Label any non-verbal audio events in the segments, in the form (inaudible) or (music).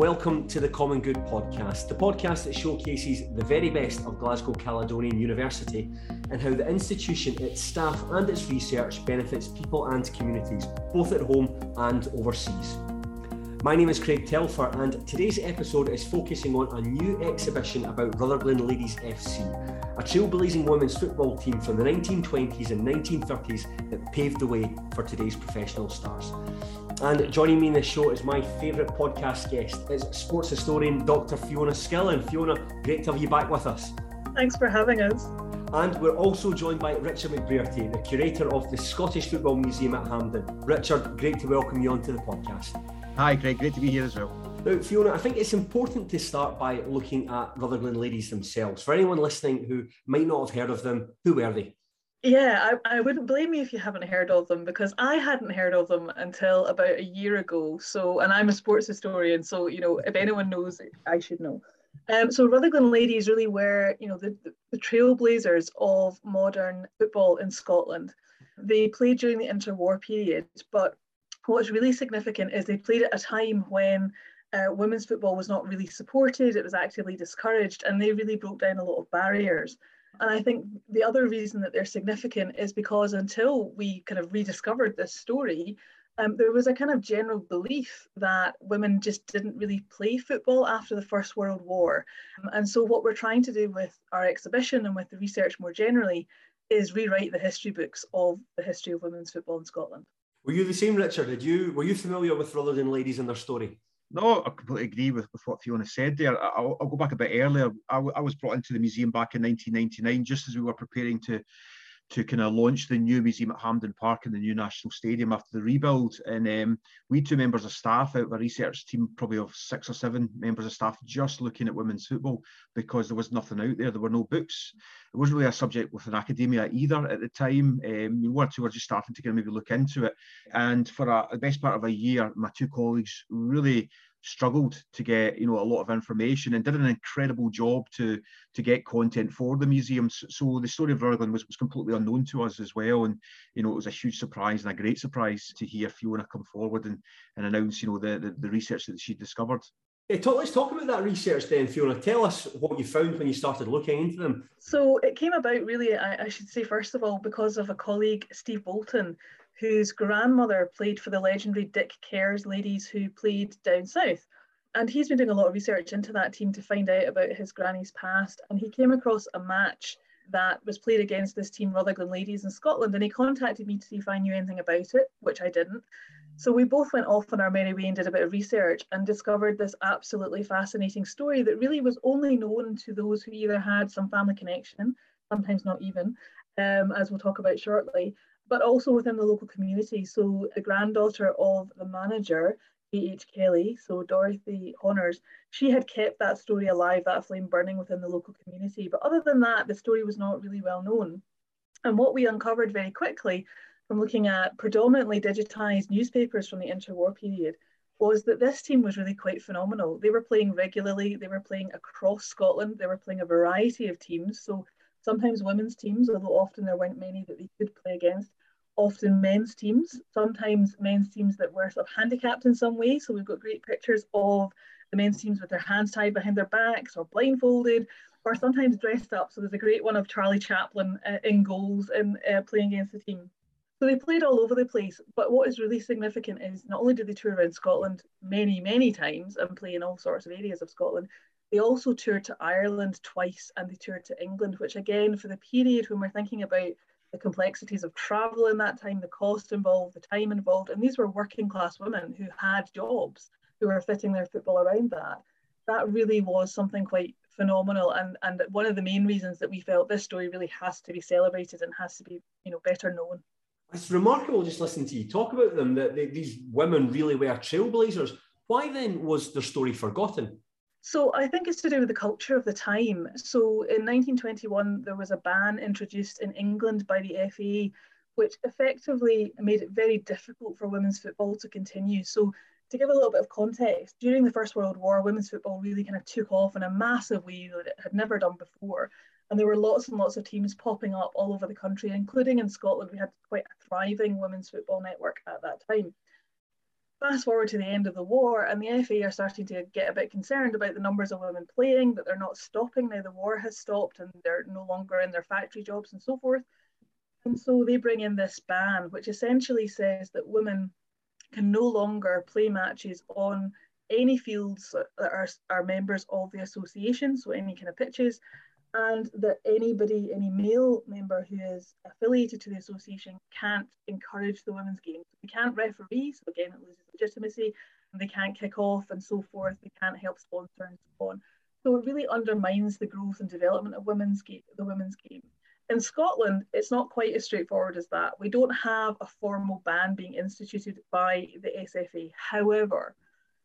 welcome to the Common Good podcast, the podcast that showcases the very best of Glasgow Caledonian University and how the institution, its staff, and its research benefits people and communities, both at home and overseas. My name is Craig Telfer, and today's episode is focusing on a new exhibition about Rutherglen Ladies FC, a trailblazing women's football team from the 1920s and 1930s that paved the way for today's professional stars. And joining me in this show is my favourite podcast guest. It's sports historian Dr. Fiona Skillen. Fiona, great to have you back with us. Thanks for having us. And we're also joined by Richard McBrearty, the curator of the Scottish Football Museum at Hampden. Richard, great to welcome you onto the podcast. Hi, Greg. Great to be here as well. Now, Fiona, I think it's important to start by looking at Rutherglen ladies themselves. For anyone listening who might not have heard of them, who were they? Yeah, I, I wouldn't blame you if you haven't heard of them because I hadn't heard of them until about a year ago. So, and I'm a sports historian, so you know, if anyone knows, I should know. Um, so Rutherglen Ladies really were, you know, the, the trailblazers of modern football in Scotland. They played during the interwar period, but what's really significant is they played at a time when uh, women's football was not really supported, it was actively discouraged, and they really broke down a lot of barriers. And I think the other reason that they're significant is because until we kind of rediscovered this story, um, there was a kind of general belief that women just didn't really play football after the First World War. Um, and so, what we're trying to do with our exhibition and with the research more generally is rewrite the history books of the history of women's football in Scotland. Were you the same, Richard? Did you were you familiar with Rutherglen ladies and their story? No, I completely agree with, with what Fiona said there. I'll, I'll go back a bit earlier. I, I was brought into the museum back in 1999, just as we were preparing to to kind of launch the new museum at Hampden Park and the new National Stadium after the rebuild. And um, we two members of staff out of a research team, probably of six or seven members of staff, just looking at women's football because there was nothing out there. There were no books. It wasn't really a subject within academia either at the time. Um, one or two were just starting to kind of maybe look into it. And for a, the best part of a year, my two colleagues really struggled to get you know a lot of information and did an incredible job to to get content for the museums so the story of Rutherglen was, was completely unknown to us as well and you know it was a huge surprise and a great surprise to hear Fiona come forward and, and announce you know the, the, the research that she discovered yeah, talk, let's talk about that research then, Fiona. Tell us what you found when you started looking into them. So it came about really, I, I should say, first of all, because of a colleague, Steve Bolton, whose grandmother played for the legendary Dick Kerrs ladies who played down south. And he's been doing a lot of research into that team to find out about his granny's past. And he came across a match that was played against this team, Rutherglen Ladies in Scotland. And he contacted me to see if I knew anything about it, which I didn't. So we both went off on our merry way and did a bit of research and discovered this absolutely fascinating story that really was only known to those who either had some family connection, sometimes not even, um, as we'll talk about shortly, but also within the local community. So the granddaughter of the manager, A.H. Kelly, so Dorothy Honors, she had kept that story alive, that flame burning within the local community. But other than that, the story was not really well known. And what we uncovered very quickly from looking at predominantly digitized newspapers from the interwar period was that this team was really quite phenomenal. They were playing regularly, they were playing across Scotland, they were playing a variety of teams. So sometimes women's teams, although often there weren't many that they could play against often men's teams, sometimes men's teams that were sort of handicapped in some way. So we've got great pictures of the men's teams with their hands tied behind their backs or blindfolded or sometimes dressed up. So there's a great one of Charlie Chaplin uh, in goals and uh, playing against the team. So they played all over the place. But what is really significant is not only did they tour around Scotland many, many times and play in all sorts of areas of Scotland, they also toured to Ireland twice and they toured to England, which again, for the period when we're thinking about the complexities of travel in that time, the cost involved, the time involved. And these were working class women who had jobs who were fitting their football around that. That really was something quite phenomenal. And, and one of the main reasons that we felt this story really has to be celebrated and has to be, you know, better known. It's remarkable just listening to you talk about them, that they, these women really were trailblazers. Why then was their story forgotten? So I think it's to do with the culture of the time. So in 1921, there was a ban introduced in England by the FA, which effectively made it very difficult for women's football to continue. So to give a little bit of context, during the First World War, women's football really kind of took off in a massive way that it had never done before. And there were lots and lots of teams popping up all over the country, including in Scotland. We had quite a thriving women's football network at that time. Fast forward to the end of the war, and the FA are starting to get a bit concerned about the numbers of women playing, but they're not stopping now. The war has stopped, and they're no longer in their factory jobs and so forth. And so they bring in this ban, which essentially says that women can no longer play matches on any fields that are, are members of the association, so any kind of pitches, and that anybody, any male member who is affiliated to the association can't encourage the women's game. They can't referee, so again, it loses legitimacy, and they can't kick off and so forth, they can't help sponsor and so on. So it really undermines the growth and development of women's game, the women's game. In Scotland, it's not quite as straightforward as that. We don't have a formal ban being instituted by the SFA. However,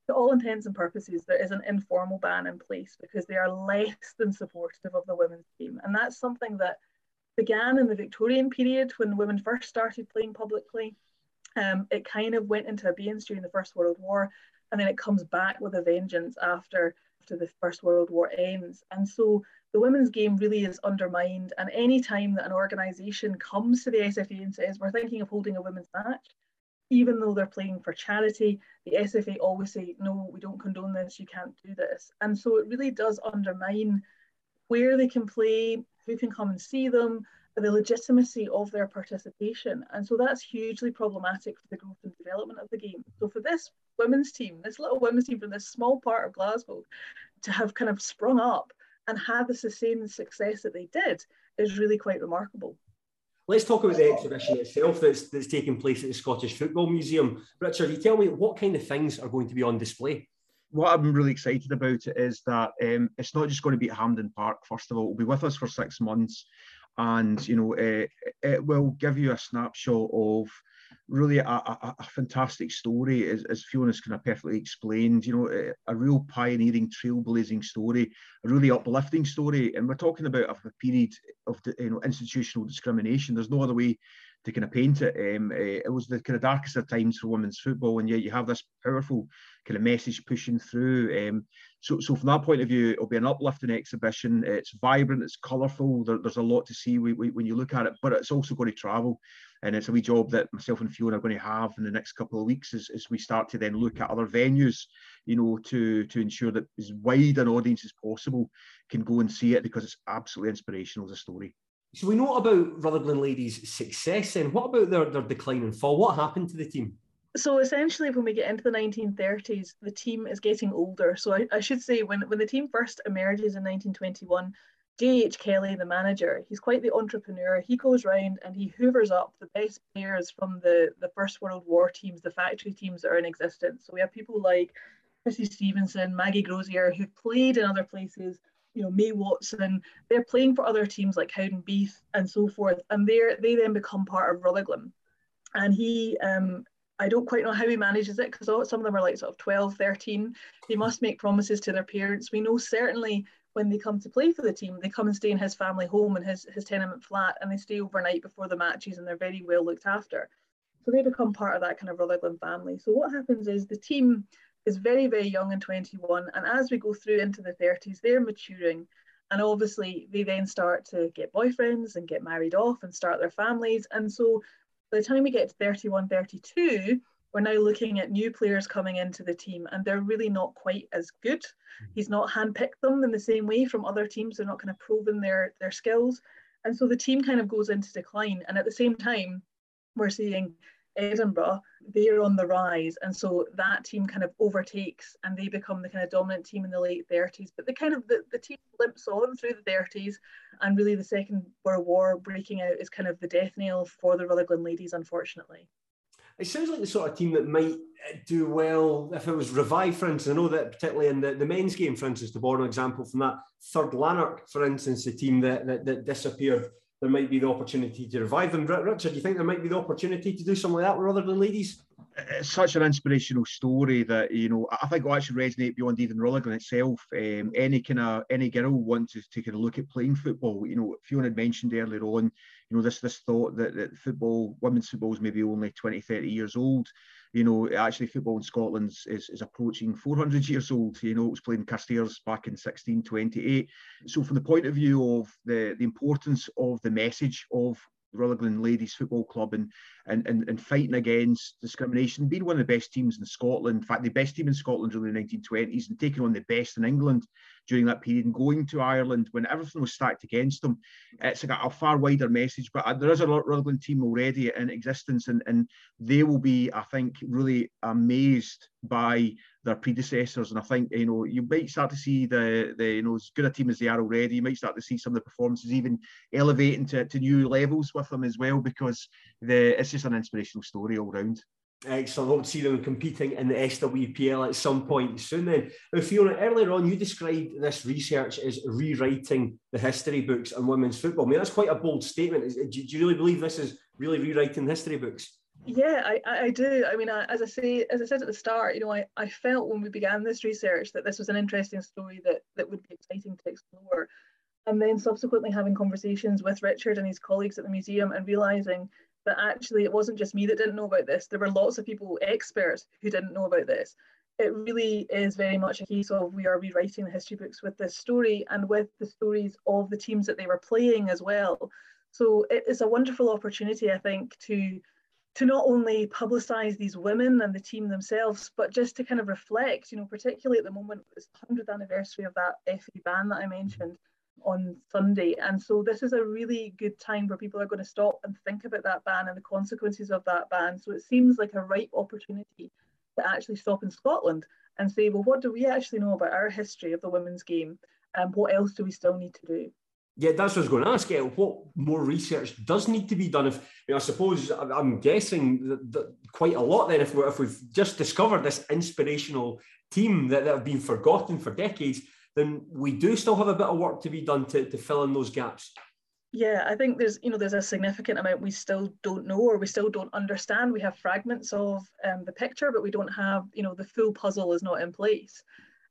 to all intents and purposes, there is an informal ban in place because they are less than supportive of the women's game. And that's something that began in the Victorian period when women first started playing publicly. Um, it kind of went into abeyance during the First World War, and then it comes back with a vengeance after, after the First World War ends. And so the women's game really is undermined. And any time that an organisation comes to the SFA and says, we're thinking of holding a women's match, even though they're playing for charity, the SFA always say, no, we don't condone this, you can't do this. And so it really does undermine where they can play, who can come and see them, the legitimacy of their participation. And so that's hugely problematic for the growth and development of the game. So for this women's team, this little women's team from this small part of Glasgow, to have kind of sprung up and had the sustained success that they did is really quite remarkable. Let's talk about the exhibition itself that's, that's taking place at the Scottish Football Museum. Richard, you tell me what kind of things are going to be on display? What I'm really excited about it is that um, it's not just going to be at Hampden Park, first of all, it'll be with us for six months. And, you know, uh, it will give you a snapshot of really a, a, a, fantastic story, as, as Fiona's kind of perfectly explained. You know, a, a, real pioneering, trailblazing story, a really uplifting story. And we're talking about a, period of you know institutional discrimination. There's no other way to kind of paint it. Um, uh, it was the kind of darkest of times for women's football, and yet you have this powerful kind of message pushing through. Um, so, so from that point of view, it'll be an uplifting exhibition. It's vibrant, it's colourful. There, there's a lot to see when you look at it, but it's also going to travel. And it's a wee job that myself and Fiona are going to have in the next couple of weeks as, as we start to then look at other venues, you know, to to ensure that as wide an audience as possible can go and see it because it's absolutely inspirational as a story. So we know about Rutherglen Ladies' success and what about their, their decline and fall? What happened to the team? So essentially, when we get into the 1930s, the team is getting older. So I, I should say, when, when the team first emerges in 1921, J.H. Kelly, the manager, he's quite the entrepreneur. He goes around and he hoovers up the best players from the, the First World War teams, the factory teams that are in existence. So we have people like Chrissy Stevenson, Maggie Grozier, who've played in other places, you know, May Watson. They're playing for other teams like Cowdenbeath and so forth. And they they then become part of Rutherglen. And he, um, I don't quite know how he manages it because some of them are like sort of 12, 13. They must make promises to their parents. We know certainly when they come to play for the team, they come and stay in his family home and his, his tenement flat and they stay overnight before the matches and they're very well looked after. So they become part of that kind of Rutherglen family. So what happens is the team is very, very young in 21. And as we go through into the 30s, they're maturing. And obviously, they then start to get boyfriends and get married off and start their families. And so by the time we get to 31, 32, we're now looking at new players coming into the team and they're really not quite as good. Mm-hmm. He's not handpicked them in the same way from other teams. They're not kind of proven their, their skills. And so the team kind of goes into decline. And at the same time, we're seeing Edinburgh, they're on the rise. And so that team kind of overtakes and they become the kind of dominant team in the late 30s. But the kind of the, the team limps on through the 30s. And really the Second World War breaking out is kind of the death knell for the Rutherglen ladies, unfortunately. It sounds like the sort of team that might uh, do well if it was revived, for instance. I know that particularly in the, the men's game, for instance, to borrow an example from that third Lanark, for instance, the team that, that, that disappeared, there might be the opportunity to revive them. Richard, do you think there might be the opportunity to do something like that with Rutherglen ladies? It's such an inspirational story that you know I think will actually resonate beyond even Rutherglen itself. Um, any kind of any girl wants to take a look at playing football. You know, Fiona had mentioned earlier on you know this this thought that, that football women's football is maybe only 20 30 years old you know actually football in scotland is, is approaching 400 years old you know it was playing in carstairs back in 1628 so from the point of view of the the importance of the message of Rutherglen Ladies Football Club and, and, and, and fighting against discrimination, being one of the best teams in Scotland, in fact, the best team in Scotland during the 1920s, and taking on the best in England during that period and going to Ireland when everything was stacked against them. It's like a, far wider message, but uh, there is a Rutherglen team already in existence, and, and they will be, I think, really amazed by their predecessors. And I think you know you might start to see the the you know as good a team as they are already. You might start to see some of the performances even elevating to, to new levels with them as well because the it's just an inspirational story all round. Excellent. Hope to see them competing in the SWPL at some point soon. Then, now, Fiona, earlier on, you described this research as rewriting the history books on women's football. I mean, that's quite a bold statement. Do you really believe this is really rewriting history books? Yeah, I, I do. I mean, I, as I say, as I said at the start, you know, I, I felt when we began this research that this was an interesting story that that would be exciting to explore, and then subsequently having conversations with Richard and his colleagues at the museum and realizing that actually it wasn't just me that didn't know about this. There were lots of people, experts, who didn't know about this. It really is very much a case of we are rewriting the history books with this story and with the stories of the teams that they were playing as well. So it is a wonderful opportunity, I think, to to not only publicize these women and the team themselves, but just to kind of reflect, you know, particularly at the moment, it's the 100th anniversary of that FA ban that I mentioned on Sunday. And so this is a really good time where people are going to stop and think about that ban and the consequences of that ban. So it seems like a ripe opportunity to actually stop in Scotland and say, well, what do we actually know about our history of the women's game? And what else do we still need to do? Yeah, that's what I was going to ask. You. What more research does need to be done? If you know, I suppose I'm guessing that, that quite a lot. Then, if, we we've just discovered this inspirational team that, that have been forgotten for decades, then we do still have a bit of work to be done to, to fill in those gaps. Yeah, I think there's you know there's a significant amount we still don't know or we still don't understand. We have fragments of um, the picture, but we don't have you know the full puzzle is not in place.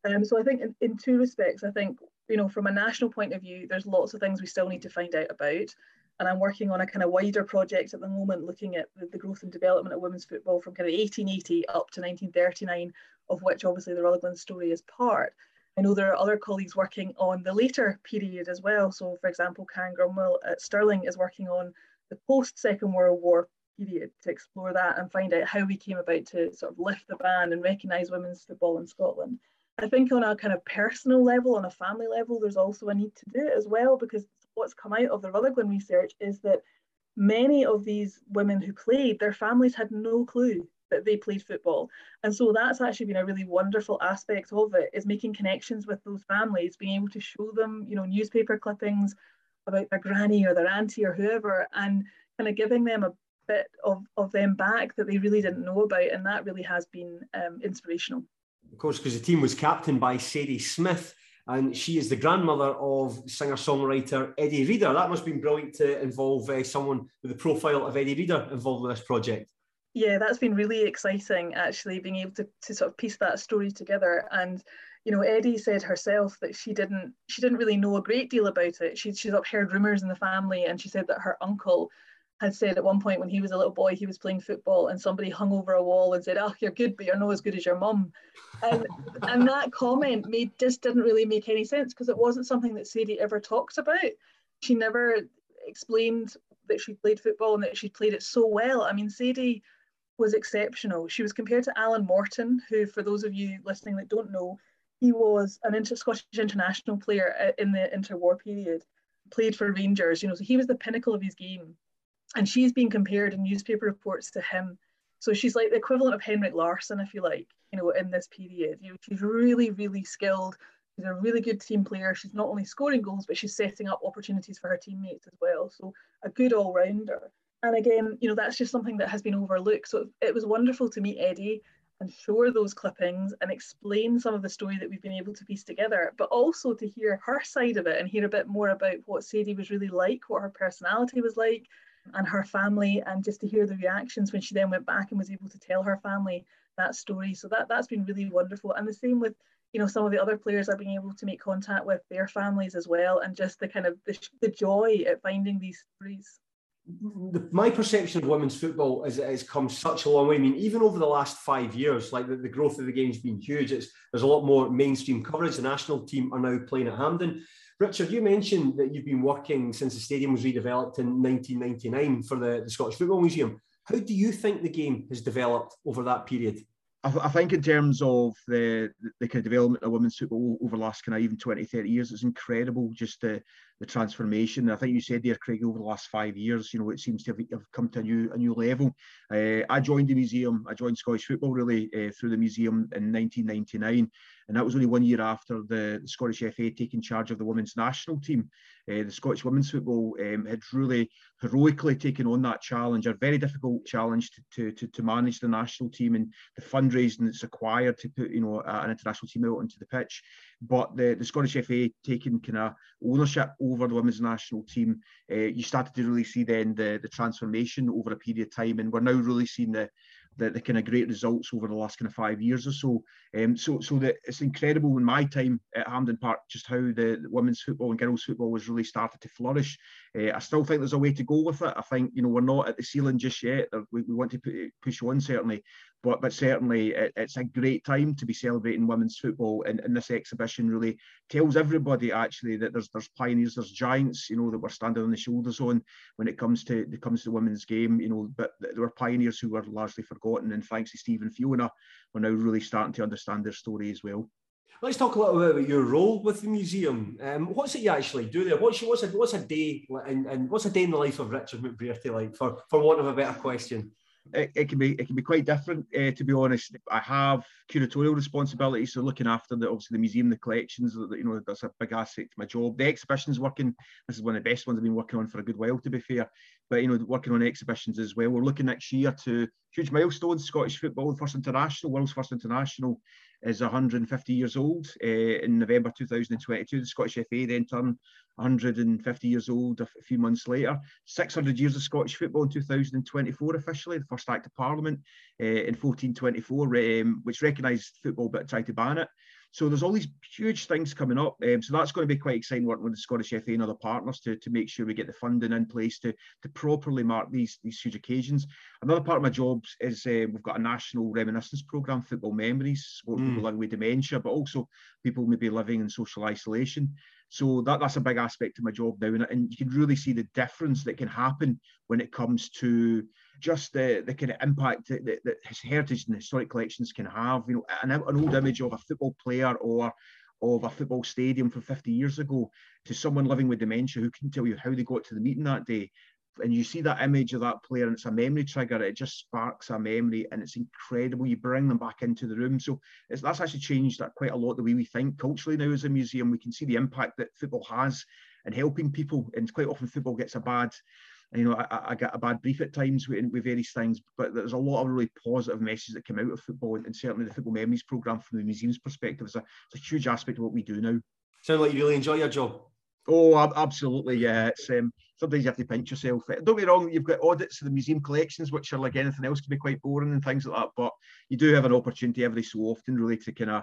Um, so I think in, in two respects, I think you know, from a national point of view, there's lots of things we still need to find out about. And I'm working on a kind of wider project at the moment looking at the, the growth and development of women's football from kind of 1880 up to 1939, of which obviously the Rutherglen story is part. I know there are other colleagues working on the later period as well. So, for example, Karen Grunwell at Stirling is working on the post Second World War period to explore that and find out how we came about to sort of lift the ban and recognise women's football in Scotland. I think on a kind of personal level, on a family level, there's also a need to do it as well because what's come out of the Rutherglen research is that many of these women who played, their families had no clue that they played football. And so that's actually been a really wonderful aspect of it is making connections with those families, being able to show them, you know, newspaper clippings about their granny or their auntie or whoever, and kind of giving them a bit of, of them back that they really didn't know about. And that really has been um, inspirational of course, because the team was captained by Sadie Smith, and she is the grandmother of singer-songwriter Eddie Reader. That must have been brilliant to involve uh, someone with the profile of Eddie Reader involved with this project. Yeah, that's been really exciting actually, being able to, to sort of piece that story together. And you know, Eddie said herself that she didn't she didn't really know a great deal about it. She she's up heard rumours in the family, and she said that her uncle had said at one point when he was a little boy, he was playing football and somebody hung over a wall and said, Oh, you're good, but you're not as good as your mum. And, and that comment made just didn't really make any sense because it wasn't something that Sadie ever talked about. She never explained that she played football and that she played it so well. I mean, Sadie was exceptional. She was compared to Alan Morton, who, for those of you listening that don't know, he was an inter- Scottish international player uh, in the interwar period, played for Rangers, you know, so he was the pinnacle of his game and she's being compared in newspaper reports to him. So she's like the equivalent of Henrik Larsson, if you like, you know, in this period. You know, she's really, really skilled. She's a really good team player. She's not only scoring goals, but she's setting up opportunities for her teammates as well. So a good all-rounder. And again, you know, that's just something that has been overlooked. So it was wonderful to meet Eddie and show those clippings and explain some of the story that we've been able to piece together, but also to hear her side of it and hear a bit more about what Sadie was really like, what her personality was like, and her family and just to hear the reactions when she then went back and was able to tell her family that story. So that that's been really wonderful. And the same with you know some of the other players are being able to make contact with their families as well and just the kind of the, the joy at finding these stories my perception of women's football is it has come such a long way. I mean, even over the last five years, like the, the growth of the game's been huge. It's, there's a lot more mainstream coverage. The national team are now playing at Hampden. Richard, you mentioned that you've been working since the stadium was redeveloped in 1999 for the, the Scottish Football Museum. How do you think the game has developed over that period? I, I, think in terms of the, the kind of development of women's football over the last kind of even 20, 30 years, it's incredible just the, the transformation. I think you said there, Craig, over the last five years, you know, it seems to have, have come to a new a new level. Uh, I joined the museum, I joined Scottish football really uh, through the museum in 1999. And that was only one year after the, the Scottish FA taking charge of the women's national team. Uh, the Scottish women's football um, had really heroically taken on that challenge, a very difficult challenge to, to, to, manage the national team and the fundraising that's required to put you know an international team out onto the pitch. But the, the Scottish FA taking kind of ownership over the women's national team, uh, you started to really see then the, the transformation over a period of time, and we're now really seeing the the, the kind of great results over the last kind of five years or so. Um, so so that it's incredible in my time at Hampden Park just how the, the women's football and girls football has really started to flourish. Uh, I still think there's a way to go with it. I think you know we're not at the ceiling just yet. We, we want to push on certainly, but but certainly it, it's a great time to be celebrating women's football. And, and this exhibition really tells everybody actually that there's there's pioneers, there's giants, you know, that we're standing on the shoulders on when it comes to it comes to the women's game. You know, but there were pioneers who were largely forgotten, and thanks to Steve and Fiona, we're now really starting to understand their story as well. Let's talk a little bit about your role with the museum. Um, what's it you actually do there? What's, what's, a, what's a day and, and what's a day in the life of Richard McBrearty like, for, for want of a better question? It, it, can be it can be quite different. Uh, to be honest, I have curatorial responsibilities, so looking after the obviously the museum, the collections. You know, that's a big aspect to my job. The exhibitions working. This is one of the best ones I've been working on for a good while, to be fair. But you know, working on exhibitions as well. We're looking next year to huge milestones. Scottish football, first international, world's first international, is 150 years old. Uh, in November 2022, the Scottish FA then turned 150 years old a few months later. 600 years of Scottish football in 2024 officially, the first Act of Parliament uh, in 1424, um, which recognised football but tried to ban it. So there's all these huge things coming up. Um, so that's going to be quite exciting working with the Scottish FA and other partners to, to make sure we get the funding in place to, to properly mark these, these huge occasions. Another part of my job is uh, we've got a national reminiscence programme, Football Memories, supporting mm. people living with dementia, but also people maybe living in social isolation. So that, that's a big aspect of my job now. And, and you can really see the difference that can happen when it comes to just the, the kind of impact that, that, that his heritage and historic collections can have. You know, an, an old image of a football player or of a football stadium from 50 years ago to someone living with dementia who can tell you how they got to the meeting that day. And you see that image of that player, and it's a memory trigger. It just sparks a memory, and it's incredible. You bring them back into the room. So that's actually changed that quite a lot the way we think culturally now as a museum. We can see the impact that football has in helping people, and quite often football gets a bad you know, I, I, get a bad brief at times with, with various things, but there's a lot of really positive messages that come out of football, and certainly the Football Memories programme from the museum's perspective is a, a huge aspect of what we do now. Sound like you really enjoy your job. Oh, absolutely, yeah. It's um, sometimes you have to pinch yourself. Don't be wrong, you've got audits of the museum collections, which are like anything else, can be quite boring and things like that. But you do have an opportunity every so often, really, to kind of,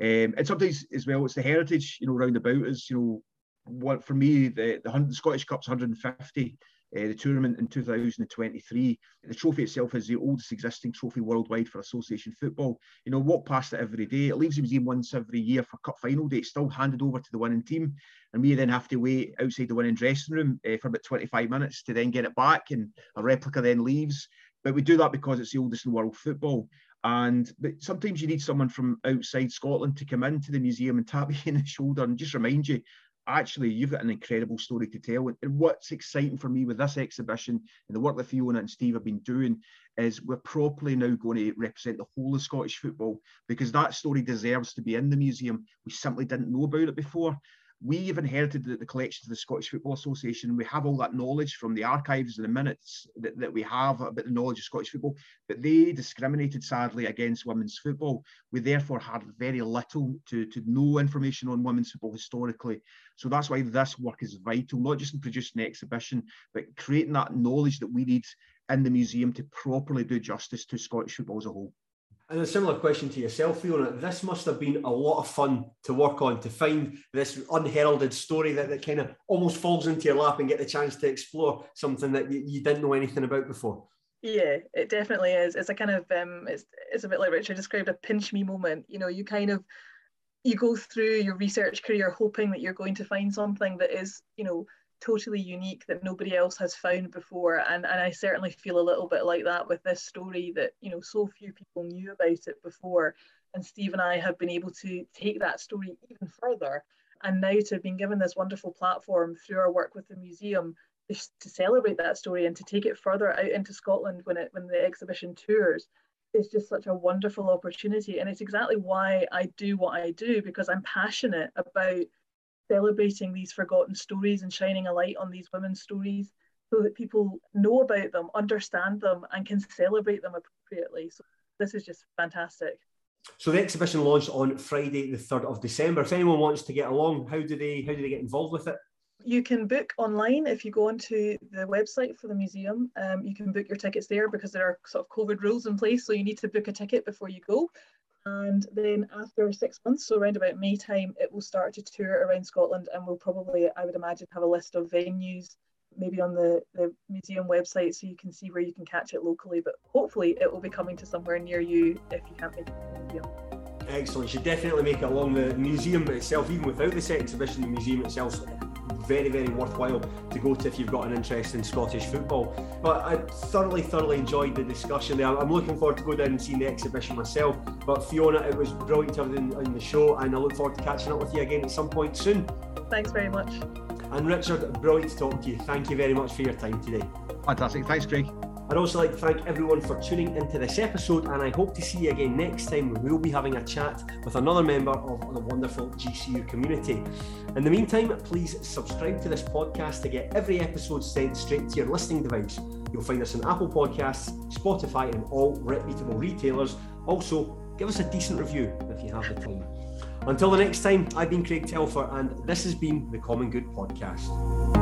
um, and sometimes as well, it's the heritage, you know, round about us. You know, what for me, the the Scottish Cup's 150 uh, the tournament in 2023. The trophy itself is the oldest existing trophy worldwide for association football. You know, walk past it every day. It leaves the museum once every year for cup final day. It's still handed over to the winning team. And we then have to wait outside the winning dressing room uh, for about 25 minutes to then get it back. And a replica then leaves. But we do that because it's the oldest in world football. And but sometimes you need someone from outside Scotland to come into the museum and tap (laughs) you in the shoulder and just remind you actually you've got an incredible story to tell. And what's exciting for me with this exhibition and the work that Fiona and Steve have been doing is we're properly now going to represent the whole of Scottish football because that story deserves to be in the museum. We simply didn't know about it before we've inherited the, the collections of the Scottish Football Association. We have all that knowledge from the archives and the minutes that, that we have about the knowledge of Scottish football, but they discriminated sadly against women's football. We therefore had very little to, to no information on women's football historically. So that's why this work is vital, not just in producing the exhibition, but creating that knowledge that we need in the museum to properly do justice to Scottish football as a whole. And a similar question to yourself, Fiona. This must have been a lot of fun to work on, to find this unheralded story that, that kind of almost falls into your lap and get the chance to explore something that you, you didn't know anything about before. Yeah, it definitely is. It's a kind of um, it's it's a bit like Richard described a pinch me moment. You know, you kind of you go through your research career hoping that you're going to find something that is, you know, totally unique that nobody else has found before. And, and I certainly feel a little bit like that with this story that, you know, so few people knew about it before. And Steve and I have been able to take that story even further. And now to have been given this wonderful platform through our work with the museum to celebrate that story and to take it further out into Scotland when it when the exhibition tours is just such a wonderful opportunity. And it's exactly why I do what I do because I'm passionate about celebrating these forgotten stories and shining a light on these women's stories so that people know about them, understand them, and can celebrate them appropriately. So this is just fantastic. So the exhibition launched on Friday, the third of December. If anyone wants to get along, how do they how do they get involved with it? You can book online if you go onto the website for the museum. Um, you can book your tickets there because there are sort of COVID rules in place, so you need to book a ticket before you go. And then after six months, so around about May time, it will start to tour around Scotland, and we'll probably, I would imagine, have a list of venues maybe on the, the museum website so you can see where you can catch it locally. But hopefully, it will be coming to somewhere near you if you can't make it to the museum. Excellent. You should definitely make it along the uh, museum itself, even without this exhibition. The museum itself very, very worthwhile to go to if you've got an interest in Scottish football. But I thoroughly, thoroughly enjoyed the discussion there. I'm looking forward to go down and seeing the exhibition myself. But Fiona, it was brilliant to have you in the show, and I look forward to catching up with you again at some point soon. Thanks very much. And Richard, brilliant to talk to you. Thank you very much for your time today. Fantastic. Thanks, Craig. I'd also like to thank everyone for tuning into this episode, and I hope to see you again next time when we'll be having a chat with another member of the wonderful GCU community. In the meantime, please subscribe to this podcast to get every episode sent straight to your listening device. You'll find us on Apple Podcasts, Spotify, and all reputable retailers. Also, give us a decent review if you have the time. Until the next time, I've been Craig Telfer, and this has been the Common Good Podcast.